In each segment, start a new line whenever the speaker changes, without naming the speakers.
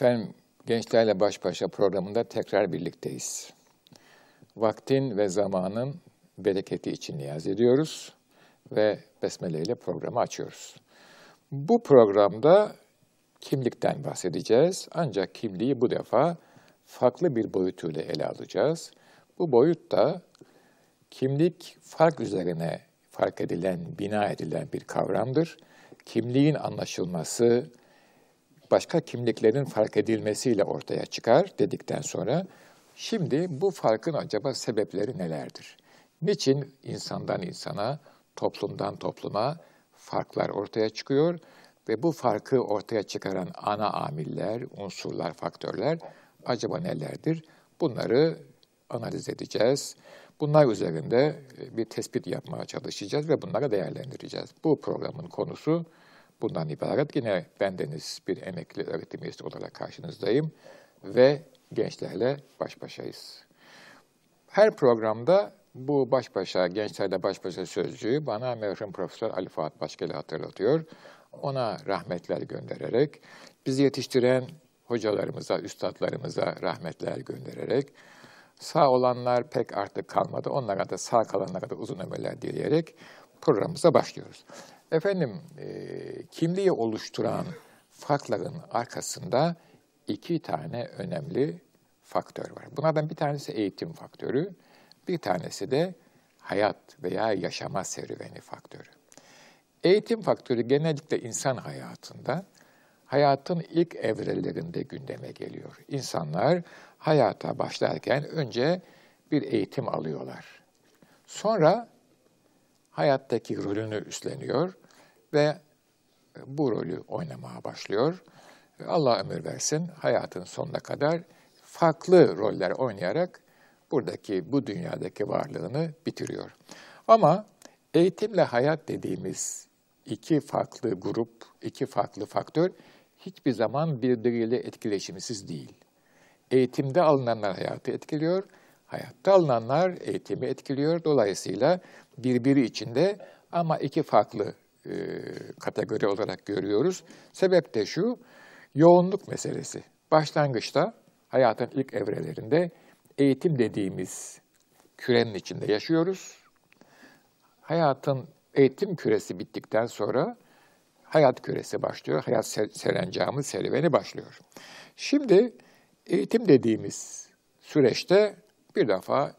Efendim, Gençlerle Baş Başa programında tekrar birlikteyiz. Vaktin ve zamanın bereketi için niyaz ediyoruz ve Besmele ile programı açıyoruz. Bu programda kimlikten bahsedeceğiz ancak kimliği bu defa farklı bir boyutuyla ele alacağız. Bu boyut da kimlik fark üzerine fark edilen, bina edilen bir kavramdır. Kimliğin anlaşılması, başka kimliklerin fark edilmesiyle ortaya çıkar dedikten sonra şimdi bu farkın acaba sebepleri nelerdir? Niçin insandan insana, toplumdan topluma farklar ortaya çıkıyor ve bu farkı ortaya çıkaran ana amiller, unsurlar, faktörler acaba nelerdir? Bunları analiz edeceğiz. Bunlar üzerinde bir tespit yapmaya çalışacağız ve bunları değerlendireceğiz. Bu programın konusu bundan ibaret. Yine bendeniz bir emekli öğretim üyesi olarak karşınızdayım ve gençlerle baş başayız. Her programda bu baş başa, gençlerle baş başa sözcüğü bana merhum Profesör Ali Fuat Başkel'i hatırlatıyor. Ona rahmetler göndererek, bizi yetiştiren hocalarımıza, üstadlarımıza rahmetler göndererek, sağ olanlar pek artık kalmadı, onlara da sağ kalanlara da uzun ömürler dileyerek programımıza başlıyoruz. Efendim, e, kimliği oluşturan farkların arkasında iki tane önemli faktör var. Bunlardan bir tanesi eğitim faktörü, bir tanesi de hayat veya yaşama serüveni faktörü. Eğitim faktörü genellikle insan hayatında, hayatın ilk evrelerinde gündeme geliyor. İnsanlar hayata başlarken önce bir eğitim alıyorlar. Sonra hayattaki rolünü üstleniyor ve bu rolü oynamaya başlıyor. Allah ömür versin hayatın sonuna kadar farklı roller oynayarak buradaki bu dünyadaki varlığını bitiriyor. Ama eğitimle hayat dediğimiz iki farklı grup, iki farklı faktör hiçbir zaman birbiriyle etkileşimsiz değil. Eğitimde alınanlar hayatı etkiliyor, hayatta alınanlar eğitimi etkiliyor. Dolayısıyla birbiri içinde ama iki farklı e, kategori olarak görüyoruz. Sebep de şu, yoğunluk meselesi. Başlangıçta hayatın ilk evrelerinde eğitim dediğimiz kürenin içinde yaşıyoruz. Hayatın eğitim küresi bittikten sonra hayat küresi başlıyor. Hayat serencamı serüveni başlıyor. Şimdi eğitim dediğimiz süreçte bir defa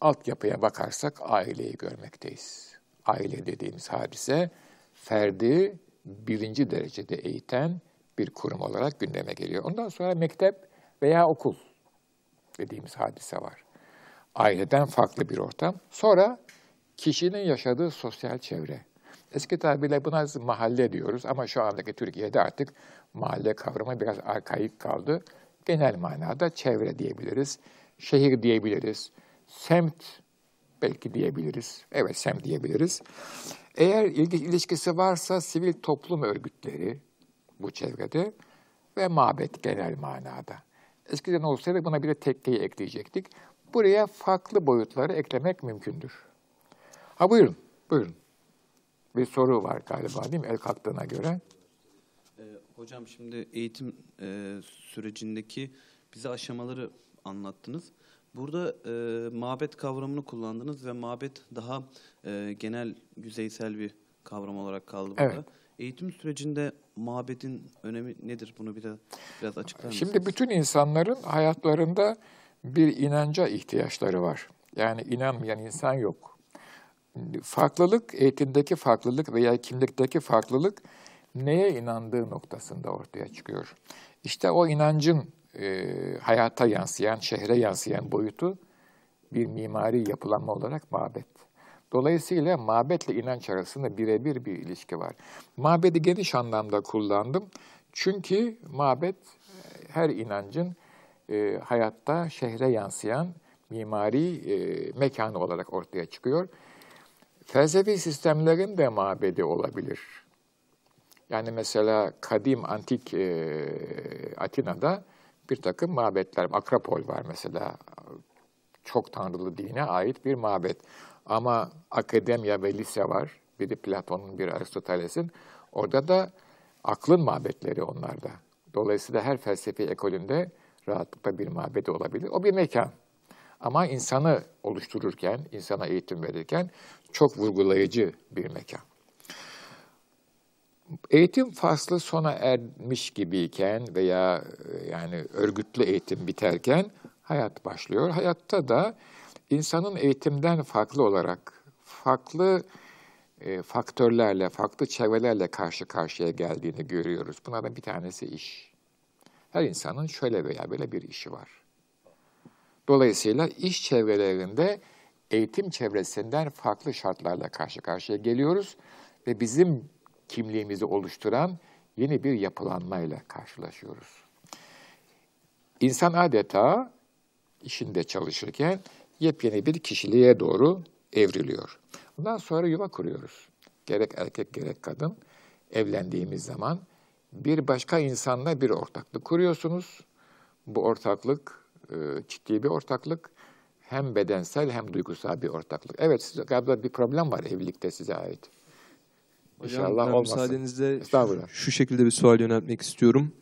altyapıya bakarsak aileyi görmekteyiz. Aile dediğimiz hadise ferdi birinci derecede eğiten bir kurum olarak gündeme geliyor. Ondan sonra mektep veya okul dediğimiz hadise var. Aileden farklı bir ortam. Sonra kişinin yaşadığı sosyal çevre. Eski tabirle buna mahalle diyoruz ama şu andaki Türkiye'de artık mahalle kavramı biraz arkaik kaldı. Genel manada çevre diyebiliriz, şehir diyebiliriz, semt belki diyebiliriz. Evet semt diyebiliriz. Eğer ilgi, ilişkisi varsa sivil toplum örgütleri bu çevrede ve mabet genel manada. Eskiden olsaydı buna bir de tekkeyi ekleyecektik. Buraya farklı boyutları eklemek mümkündür. Ha buyurun, buyurun. Bir soru var galiba değil mi el kalktığına göre?
Ee, hocam şimdi eğitim e, sürecindeki bize aşamaları anlattınız. Burada e, mabet kavramını kullandınız ve mabet daha e, genel, yüzeysel bir kavram olarak kaldı burada. Evet. Eğitim sürecinde mabedin önemi nedir? Bunu biraz, biraz açıklar
mısınız? Şimdi bütün insanların hayatlarında bir inanca ihtiyaçları var. Yani inanmayan insan yok. Farklılık, eğitimdeki farklılık veya kimlikteki farklılık neye inandığı noktasında ortaya çıkıyor. İşte o inancın e, hayata yansıyan, şehre yansıyan boyutu bir mimari yapılanma olarak mabet. Dolayısıyla mabetle inanç arasında birebir bir ilişki var. Mabedi geniş anlamda kullandım. Çünkü mabet e, her inancın e, hayatta şehre yansıyan mimari e, mekanı olarak ortaya çıkıyor. Felsefi sistemlerin de mabedi olabilir. Yani mesela kadim antik e, Atina'da bir takım mabetler, Akropol var mesela. Çok tanrılı dine ait bir mabet. Ama akademya ve lise var. Biri Platon'un, biri Aristoteles'in. Orada da aklın mabetleri onlarda. Dolayısıyla her felsefi ekolünde rahatlıkla bir mabedi olabilir. O bir mekan. Ama insanı oluştururken, insana eğitim verirken çok vurgulayıcı bir mekan. Eğitim faslı sona ermiş gibiyken veya e, yani örgütlü eğitim biterken hayat başlıyor. Hayatta da insanın eğitimden farklı olarak farklı e, faktörlerle, farklı çevrelerle karşı karşıya geldiğini görüyoruz. Bunlardan bir tanesi iş. Her insanın şöyle veya böyle bir işi var. Dolayısıyla iş çevrelerinde eğitim çevresinden farklı şartlarla karşı karşıya geliyoruz ve bizim kimliğimizi oluşturan yeni bir yapılanmayla karşılaşıyoruz. İnsan adeta işinde çalışırken yepyeni bir kişiliğe doğru evriliyor. Bundan sonra yuva kuruyoruz. Gerek erkek gerek kadın evlendiğimiz zaman bir başka insanla bir ortaklık kuruyorsunuz. Bu ortaklık e, ciddi bir ortaklık. Hem bedensel hem duygusal bir ortaklık. Evet size galiba bir problem var evlilikte size ait.
Hocam İnşallah ben müsaadenizle
şu,
şu şekilde bir sual yöneltmek istiyorum.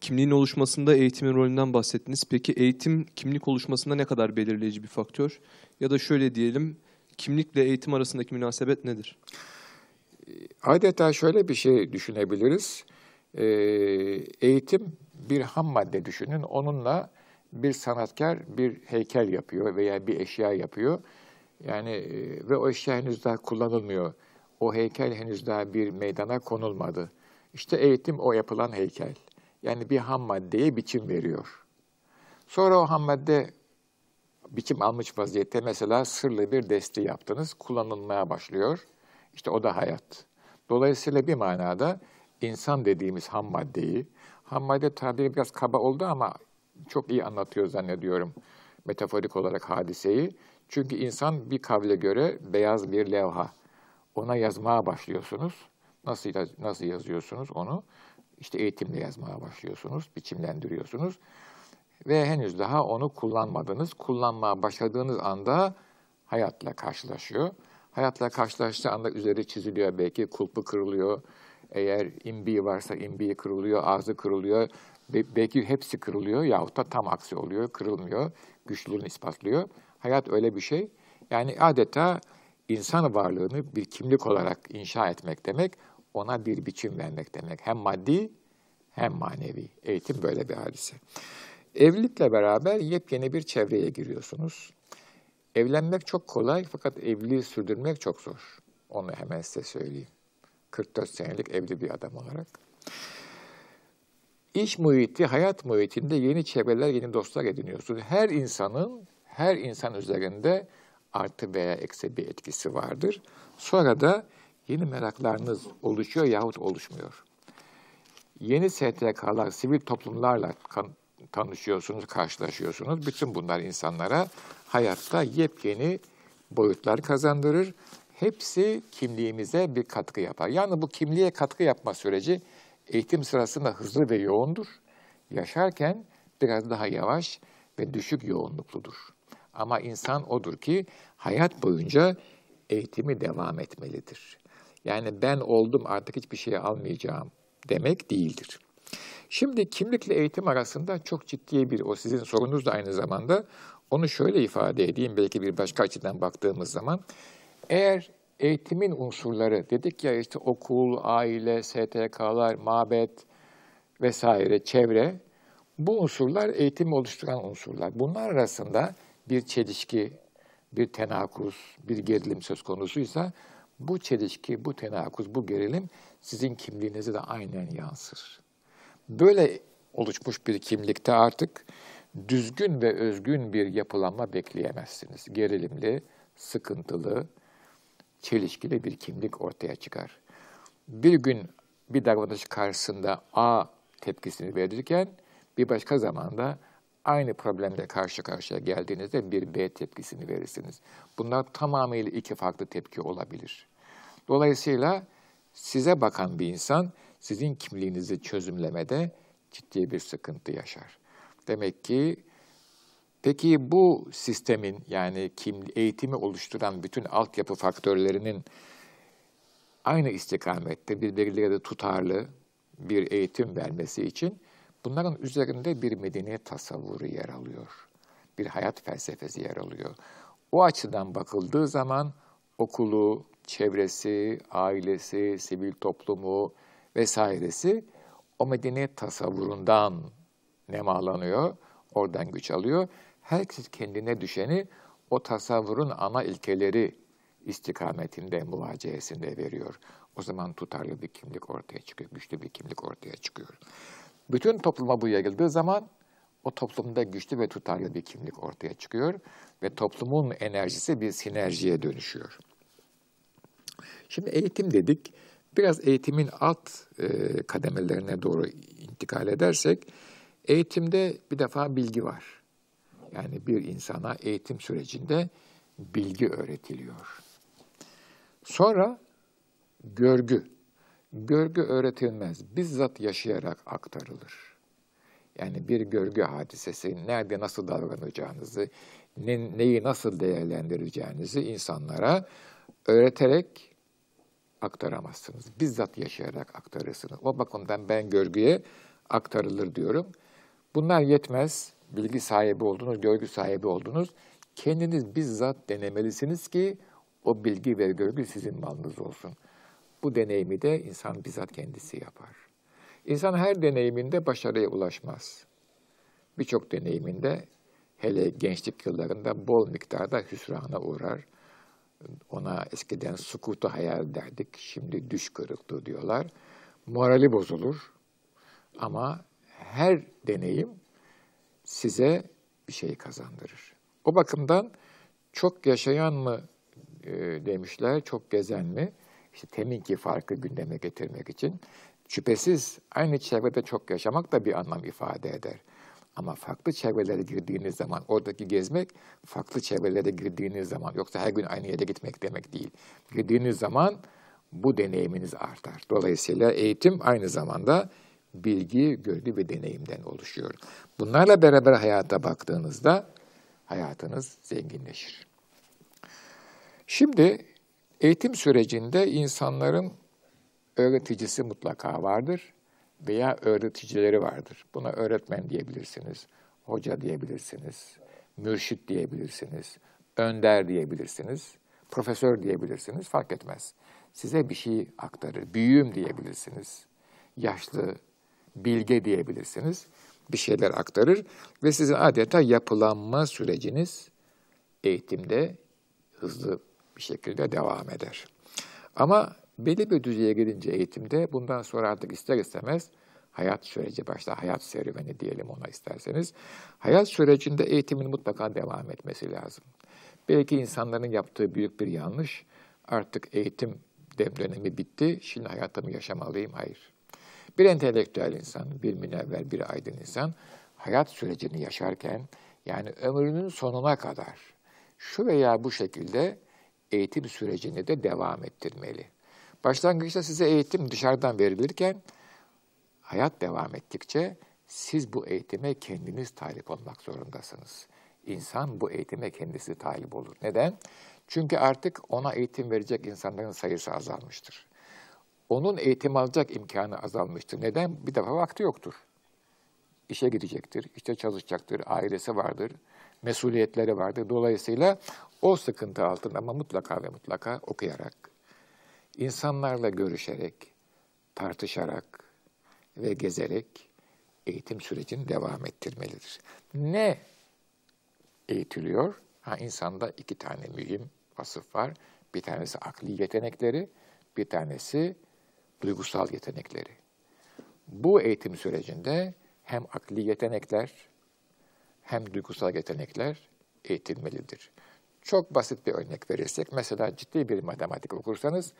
Kimliğin oluşmasında eğitimin rolünden bahsettiniz. Peki eğitim kimlik oluşmasında ne kadar belirleyici bir faktör? Ya da şöyle diyelim, kimlikle eğitim arasındaki münasebet nedir?
Adeta şöyle bir şey düşünebiliriz. Ee, eğitim bir ham madde düşünün. Onunla bir sanatkar bir heykel yapıyor veya bir eşya yapıyor. Yani e, ve o eşya henüz daha kullanılmıyor. O heykel henüz daha bir meydana konulmadı. İşte eğitim o yapılan heykel. Yani bir ham maddeye biçim veriyor. Sonra o ham madde biçim almış vaziyette mesela sırlı bir desti yaptınız, kullanılmaya başlıyor. İşte o da hayat. Dolayısıyla bir manada insan dediğimiz ham maddeyi, ham madde tabiri biraz kaba oldu ama çok iyi anlatıyor zannediyorum metaforik olarak hadiseyi. Çünkü insan bir kavle göre beyaz bir levha. Ona yazmaya başlıyorsunuz. Nasıl nasıl yazıyorsunuz onu? İşte eğitimle yazmaya başlıyorsunuz, biçimlendiriyorsunuz. Ve henüz daha onu kullanmadınız. Kullanmaya başladığınız anda hayatla karşılaşıyor. Hayatla karşılaştığı anda üzeri çiziliyor, belki kulpu kırılıyor. Eğer imbi varsa imbi kırılıyor, ağzı kırılıyor. Belki hepsi kırılıyor yahut da tam aksi oluyor, kırılmıyor, güçlülüğünü ispatlıyor. Hayat öyle bir şey. Yani adeta insan varlığını bir kimlik olarak inşa etmek demek, ona bir biçim vermek demek. Hem maddi hem manevi. Eğitim böyle bir hadise. Evlilikle beraber yepyeni bir çevreye giriyorsunuz. Evlenmek çok kolay fakat evliliği sürdürmek çok zor. Onu hemen size söyleyeyim. 44 senelik evli bir adam olarak. İş muhiti, hayat muhitinde yeni çevreler, yeni dostlar ediniyorsunuz. Her insanın, her insan üzerinde artı veya eksi bir etkisi vardır. Sonra da yeni meraklarınız oluşuyor yahut oluşmuyor. Yeni STK'lar, sivil toplumlarla tanışıyorsunuz, karşılaşıyorsunuz. Bütün bunlar insanlara hayatta yepyeni boyutlar kazandırır. Hepsi kimliğimize bir katkı yapar. Yani bu kimliğe katkı yapma süreci eğitim sırasında hızlı ve yoğundur. Yaşarken biraz daha yavaş ve düşük yoğunlukludur. Ama insan odur ki hayat boyunca eğitimi devam etmelidir. Yani ben oldum artık hiçbir şey almayacağım demek değildir. Şimdi kimlikle eğitim arasında çok ciddi bir, o sizin sorunuz da aynı zamanda, onu şöyle ifade edeyim belki bir başka açıdan baktığımız zaman. Eğer eğitimin unsurları, dedik ya işte okul, aile, STK'lar, mabet vesaire, çevre, bu unsurlar eğitimi oluşturan unsurlar. Bunlar arasında bir çelişki, bir tenakuz, bir gerilim söz konusuysa bu çelişki, bu tenakuz, bu gerilim sizin kimliğinize de aynen yansır. Böyle oluşmuş bir kimlikte artık düzgün ve özgün bir yapılanma bekleyemezsiniz. Gerilimli, sıkıntılı, çelişkili bir kimlik ortaya çıkar. Bir gün bir davranış karşısında A tepkisini verirken bir başka zamanda aynı problemle karşı karşıya geldiğinizde bir B tepkisini verirsiniz. Bunlar tamamıyla iki farklı tepki olabilir. Dolayısıyla size bakan bir insan sizin kimliğinizi çözümlemede ciddi bir sıkıntı yaşar. Demek ki peki bu sistemin yani kim, eğitimi oluşturan bütün altyapı faktörlerinin aynı istikamette birbirleriyle tutarlı bir eğitim vermesi için Bunların üzerinde bir medeniyet tasavvuru yer alıyor. Bir hayat felsefesi yer alıyor. O açıdan bakıldığı zaman okulu, çevresi, ailesi, sivil toplumu vesairesi o medeniyet tasavvurundan nemalanıyor, oradan güç alıyor. Herkes kendine düşeni o tasavvurun ana ilkeleri istikametinde, muvacehesinde veriyor. O zaman tutarlı bir kimlik ortaya çıkıyor, güçlü bir kimlik ortaya çıkıyor. Bütün topluma bu yayıldığı zaman o toplumda güçlü ve tutarlı bir kimlik ortaya çıkıyor ve toplumun enerjisi bir sinerjiye dönüşüyor. Şimdi eğitim dedik. Biraz eğitimin alt e, kademelerine doğru intikal edersek, eğitimde bir defa bilgi var. Yani bir insana eğitim sürecinde bilgi öğretiliyor. Sonra görgü. Görgü öğretilmez, bizzat yaşayarak aktarılır. Yani bir görgü hadisesi, nerede nasıl davranacağınızı, ne, neyi nasıl değerlendireceğinizi insanlara öğreterek aktaramazsınız. Bizzat yaşayarak aktarırsınız. O bakımdan ben görgüye aktarılır diyorum. Bunlar yetmez. Bilgi sahibi oldunuz, görgü sahibi oldunuz. Kendiniz bizzat denemelisiniz ki o bilgi ve görgü sizin malınız olsun. Bu deneyimi de insan bizzat kendisi yapar. İnsan her deneyiminde başarıya ulaşmaz. Birçok deneyiminde hele gençlik yıllarında bol miktarda hüsrana uğrar. Ona eskiden sukutu hayal derdik, şimdi düş kırıklığı diyorlar. Morali bozulur ama her deneyim size bir şey kazandırır. O bakımdan çok yaşayan mı e, demişler, çok gezen mi? İşte teminki farkı gündeme getirmek için. Şüphesiz aynı çevrede çok yaşamak da bir anlam ifade eder. Ama farklı çevrelere girdiğiniz zaman, oradaki gezmek farklı çevrelere girdiğiniz zaman, yoksa her gün aynı yere gitmek demek değil. Girdiğiniz zaman bu deneyiminiz artar. Dolayısıyla eğitim aynı zamanda bilgi, görgü ve deneyimden oluşuyor. Bunlarla beraber hayata baktığınızda hayatınız zenginleşir. Şimdi eğitim sürecinde insanların öğreticisi mutlaka vardır veya öğreticileri vardır. Buna öğretmen diyebilirsiniz, hoca diyebilirsiniz, mürşit diyebilirsiniz, önder diyebilirsiniz, profesör diyebilirsiniz, fark etmez. Size bir şey aktarır, büyüğüm diyebilirsiniz, yaşlı, bilge diyebilirsiniz, bir şeyler aktarır ve sizin adeta yapılanma süreciniz eğitimde hızlı bir şekilde devam eder. Ama belli bir düzeye gelince eğitimde bundan sonra artık ister istemez hayat süreci başlar. Hayat serüveni diyelim ona isterseniz. Hayat sürecinde eğitimin mutlaka devam etmesi lazım. Belki insanların yaptığı büyük bir yanlış. Artık eğitim dönemi bitti. Şimdi hayatımı yaşamalıyım. Hayır. Bir entelektüel insan, bir münevver, bir aydın insan hayat sürecini yaşarken yani ömrünün sonuna kadar şu veya bu şekilde eğitim sürecini de devam ettirmeli. Başlangıçta size eğitim dışarıdan verilirken hayat devam ettikçe siz bu eğitime kendiniz talip olmak zorundasınız. İnsan bu eğitime kendisi talip olur. Neden? Çünkü artık ona eğitim verecek insanların sayısı azalmıştır. Onun eğitim alacak imkanı azalmıştır. Neden? Bir defa vakti yoktur. İşe gidecektir, işte çalışacaktır, ailesi vardır, mesuliyetleri vardır. Dolayısıyla o sıkıntı altında ama mutlaka ve mutlaka okuyarak, insanlarla görüşerek, tartışarak ve gezerek eğitim sürecini devam ettirmelidir. Ne eğitiliyor? Ha, insanda iki tane mühim vasıf var. Bir tanesi akli yetenekleri, bir tanesi duygusal yetenekleri. Bu eğitim sürecinde hem akli yetenekler hem duygusal yetenekler eğitilmelidir. Çok basit bir örnek verirsek, mesela ciddi bir matematik okursanız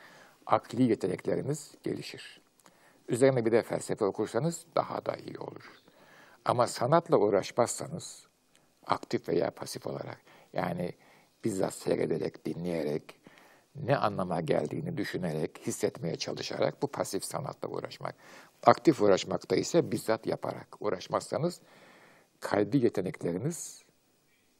akli yetenekleriniz gelişir. Üzerine bir de felsefe okursanız daha da iyi olur. Ama sanatla uğraşmazsanız, aktif veya pasif olarak, yani bizzat seyrederek, dinleyerek, ne anlama geldiğini düşünerek, hissetmeye çalışarak bu pasif sanatla uğraşmak. Aktif uğraşmakta ise bizzat yaparak uğraşmazsanız kalbi yetenekleriniz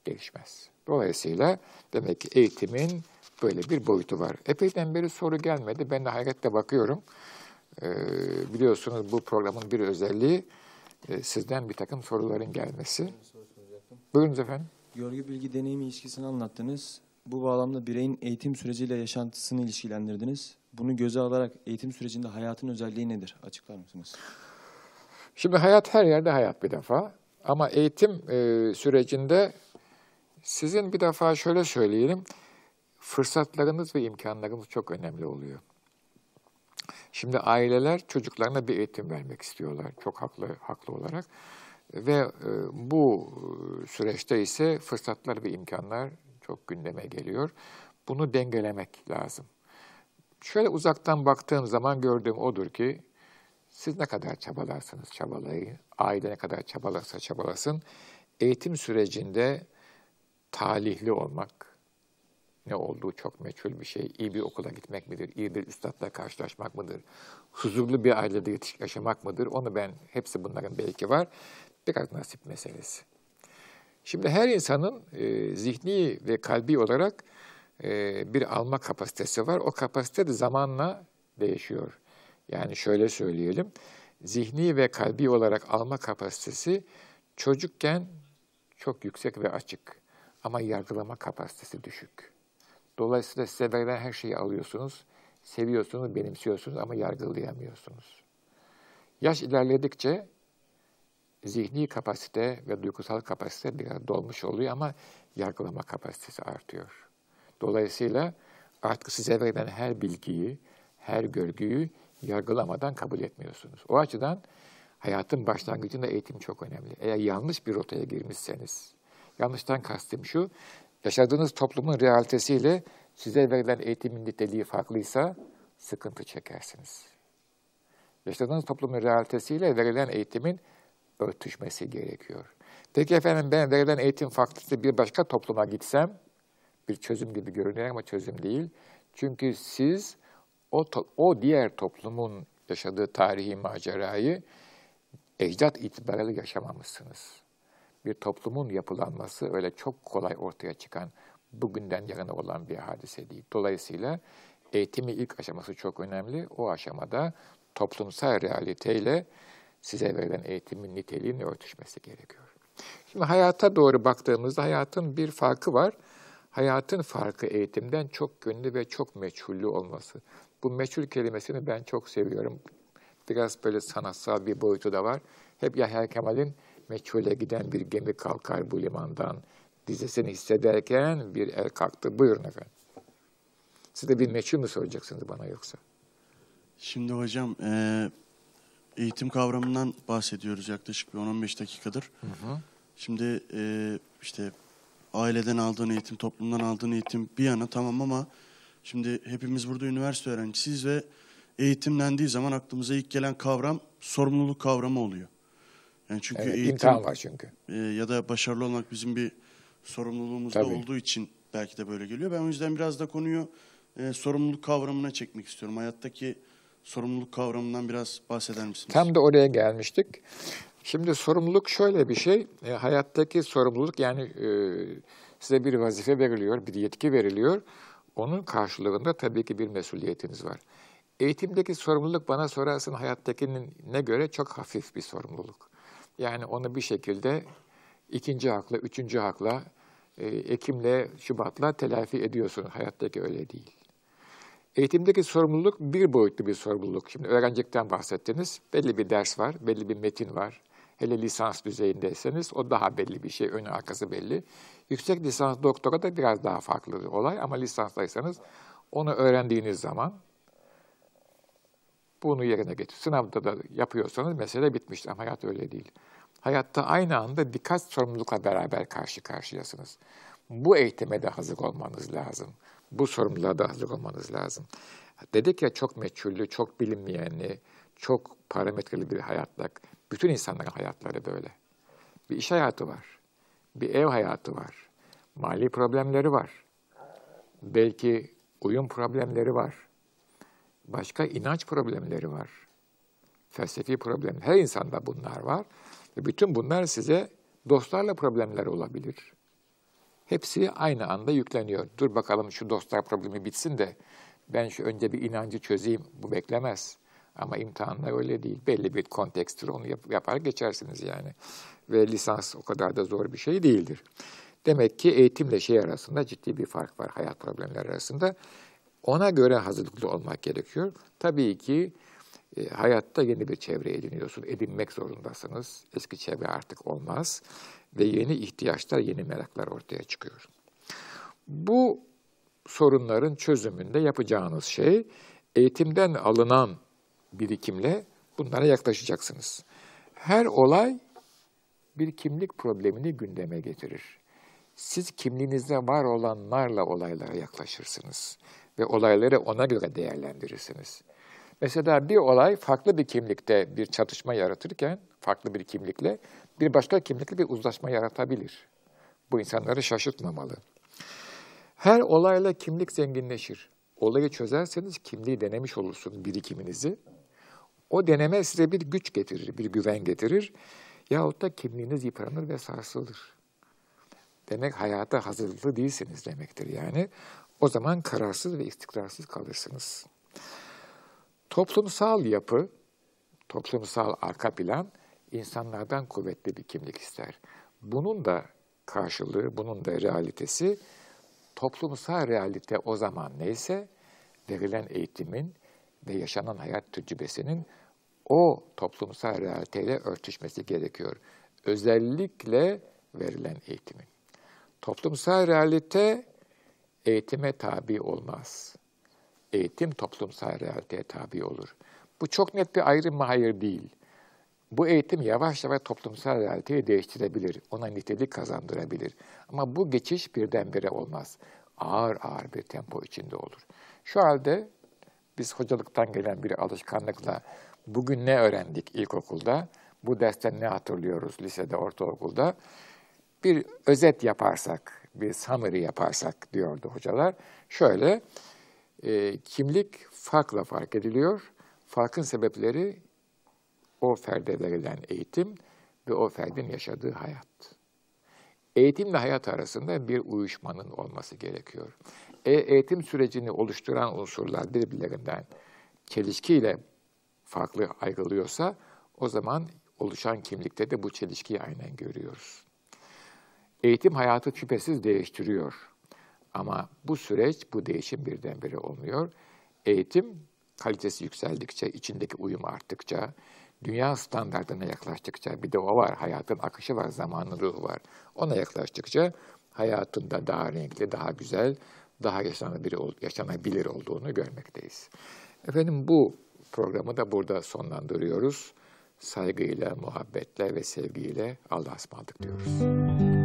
gelişmez. Dolayısıyla demek ki eğitimin böyle bir boyutu var. Epeyden beri soru gelmedi. Ben de hayretle bakıyorum. Ee, biliyorsunuz bu programın bir özelliği e, sizden bir takım soruların gelmesi. Buyurunuz efendim.
Görgü bilgi deneyimi ilişkisini anlattınız. Bu bağlamda bireyin eğitim süreciyle yaşantısını ilişkilendirdiniz. Bunu göze alarak eğitim sürecinde hayatın özelliği nedir? Açıklar mısınız?
Şimdi hayat her yerde hayat bir defa. Ama eğitim e, sürecinde sizin bir defa şöyle söyleyelim, fırsatlarınız ve imkanlarınız çok önemli oluyor. Şimdi aileler çocuklarına bir eğitim vermek istiyorlar, çok haklı haklı olarak. Ve e, bu süreçte ise fırsatlar ve imkanlar çok gündeme geliyor. Bunu dengelemek lazım. Şöyle uzaktan baktığım zaman gördüğüm odur ki siz ne kadar çabalarsınız çabalayın, aile ne kadar çabalarsa çabalasın, eğitim sürecinde talihli olmak, ne olduğu çok meçhul bir şey. İyi bir okula gitmek midir? İyi bir üstadla karşılaşmak mıdır? Huzurlu bir ailede yaşamak mıdır? Onu ben, hepsi bunların belki var. Biraz nasip meselesi. Şimdi her insanın e, zihni ve kalbi olarak e, bir alma kapasitesi var. O kapasite de zamanla değişiyor. Yani şöyle söyleyelim, zihni ve kalbi olarak alma kapasitesi çocukken çok yüksek ve açık ama yargılama kapasitesi düşük. Dolayısıyla size verilen her şeyi alıyorsunuz, seviyorsunuz, benimsiyorsunuz ama yargılayamıyorsunuz. Yaş ilerledikçe zihni kapasite ve duygusal kapasite biraz dolmuş oluyor ama yargılama kapasitesi artıyor. Dolayısıyla artık size verilen her bilgiyi, her görgüyü yargılamadan kabul etmiyorsunuz. O açıdan hayatın başlangıcında eğitim çok önemli. Eğer yanlış bir rotaya girmişseniz, yanlıştan kastım şu, yaşadığınız toplumun realitesiyle size verilen eğitimin niteliği farklıysa sıkıntı çekersiniz. Yaşadığınız toplumun realitesiyle verilen eğitimin örtüşmesi gerekiyor. Peki efendim ben verilen eğitim farklısı bir başka topluma gitsem, bir çözüm gibi görünüyor ama çözüm değil. Çünkü siz o, o diğer toplumun yaşadığı tarihi macerayı ecdat itibariyle yaşamamışsınız. Bir toplumun yapılanması öyle çok kolay ortaya çıkan, bugünden yarına olan bir hadise değil. Dolayısıyla eğitimin ilk aşaması çok önemli. O aşamada toplumsal realiteyle size verilen eğitimin niteliğinin örtüşmesi gerekiyor. Şimdi hayata doğru baktığımızda hayatın bir farkı var. Hayatın farkı eğitimden çok gönlü ve çok meçhullü olması. Bu meçhul kelimesini ben çok seviyorum. Biraz böyle sanatsal bir boyutu da var. Hep Yahya Kemal'in meçhule giden bir gemi kalkar bu limandan dizesini hissederken bir el kalktı. Buyurun efendim. Siz de bir meçhul mü soracaksınız bana yoksa?
Şimdi hocam e, eğitim kavramından bahsediyoruz yaklaşık bir 10-15 dakikadır.
Hı hı.
Şimdi e, işte aileden aldığın eğitim, toplumdan aldığın eğitim bir yana tamam ama şimdi hepimiz burada üniversite öğrencisiyiz ve eğitim dendiği zaman aklımıza ilk gelen kavram sorumluluk kavramı oluyor. Yani çünkü
Evet,
eğitim
imtihan var çünkü.
e, ya da başarılı olmak bizim bir sorumluluğumuz da
Tabii.
olduğu için belki de böyle geliyor. Ben o yüzden biraz da konuyu e, sorumluluk kavramına çekmek istiyorum. Hayattaki sorumluluk kavramından biraz bahseder misiniz?
Tam da oraya gelmiştik. Şimdi sorumluluk şöyle bir şey. E, hayattaki sorumluluk yani e, size bir vazife veriliyor, bir yetki veriliyor. Onun karşılığında tabii ki bir mesuliyetiniz var. Eğitimdeki sorumluluk bana sorarsın hayattakinin ne göre çok hafif bir sorumluluk. Yani onu bir şekilde ikinci hakla, üçüncü hakla, e, Ekim'le, Şubat'la telafi ediyorsun. Hayattaki öyle değil. Eğitimdeki sorumluluk bir boyutlu bir sorumluluk. Şimdi öğrencilikten bahsettiniz. Belli bir ders var, belli bir metin var. Hele lisans düzeyindeyseniz o daha belli bir şey, önü arkası belli. Yüksek lisans doktora da biraz daha farklı bir olay ama lisanstaysanız onu öğrendiğiniz zaman bunu yerine getir. Sınavda da yapıyorsanız mesele bitmiştir ama hayat öyle değil. Hayatta aynı anda birkaç sorumlulukla beraber karşı karşıyasınız. Bu eğitime de hazır olmanız lazım. Bu sorumluluğa da hazır olmanız lazım. Dedik ya çok meçhullü, çok bilinmeyenli, çok parametreli bir hayatla. Bütün insanların hayatları böyle. Bir iş hayatı var. Bir ev hayatı var. Mali problemleri var. Belki uyum problemleri var. Başka inanç problemleri var. Felsefi problem. Her insanda bunlar var. Ve bütün bunlar size dostlarla problemler olabilir. Hepsi aynı anda yükleniyor. Dur bakalım şu dostlar problemi bitsin de ben şu önce bir inancı çözeyim. Bu beklemez. Ama imtihanlar öyle değil. Belli bir konteksttir onu yap- yapar geçersiniz yani. Ve lisans o kadar da zor bir şey değildir. Demek ki eğitimle şey arasında ciddi bir fark var hayat problemleri arasında. Ona göre hazırlıklı olmak gerekiyor. Tabii ki e, hayatta yeni bir çevre ediniyorsun, edinmek zorundasınız. Eski çevre artık olmaz ve yeni ihtiyaçlar, yeni meraklar ortaya çıkıyor. Bu sorunların çözümünde yapacağınız şey eğitimden alınan birikimle bunlara yaklaşacaksınız. Her olay bir kimlik problemini gündeme getirir. Siz kimliğinizde var olanlarla olaylara yaklaşırsınız ve olayları ona göre değerlendirirsiniz. Mesela bir olay farklı bir kimlikte bir çatışma yaratırken, farklı bir kimlikle bir başka kimlikle bir uzlaşma yaratabilir. Bu insanları şaşırtmamalı. Her olayla kimlik zenginleşir. Olayı çözerseniz kimliği denemiş olursun birikiminizi. O deneme size bir güç getirir, bir güven getirir. Yahut da kimliğiniz yıpranır ve sarsılır. Demek hayata hazırlıklı değilsiniz demektir yani. O zaman kararsız ve istikrarsız kalırsınız. Toplumsal yapı, toplumsal arka plan insanlardan kuvvetli bir kimlik ister. Bunun da karşılığı, bunun da realitesi toplumsal realite o zaman neyse verilen eğitimin ve yaşanan hayat tecrübesinin o toplumsal realiteyle örtüşmesi gerekiyor. Özellikle verilen eğitimin. Toplumsal realite eğitime tabi olmaz. Eğitim toplumsal realiteye tabi olur. Bu çok net bir ayrım mı? Hayır değil. Bu eğitim yavaş yavaş toplumsal realiteyi değiştirebilir, ona nitelik kazandırabilir. Ama bu geçiş birdenbire olmaz. Ağır ağır bir tempo içinde olur. Şu halde biz hocalıktan gelen bir alışkanlıkla bugün ne öğrendik ilkokulda, bu dersten ne hatırlıyoruz lisede, ortaokulda, bir özet yaparsak, bir summary yaparsak diyordu hocalar. Şöyle, e, kimlik farkla fark ediliyor. Farkın sebepleri o ferde verilen eğitim ve o ferdin yaşadığı hayat. Eğitimle hayat arasında bir uyuşmanın olması gerekiyor. E, eğitim sürecini oluşturan unsurlar birbirlerinden çelişkiyle farklı ayrılıyorsa o zaman oluşan kimlikte de bu çelişkiyi aynen görüyoruz. Eğitim hayatı şüphesiz değiştiriyor. Ama bu süreç, bu değişim birdenbire olmuyor. Eğitim kalitesi yükseldikçe, içindeki uyum arttıkça, dünya standartına yaklaştıkça, bir de o var, hayatın akışı var, zamanın ruhu var. Ona yaklaştıkça hayatında daha renkli, daha güzel, daha yaşanabilir, yaşanabilir olduğunu görmekteyiz. Efendim bu programı da burada sonlandırıyoruz. Saygıyla, muhabbetle ve sevgiyle Allah'a ısmarladık diyoruz.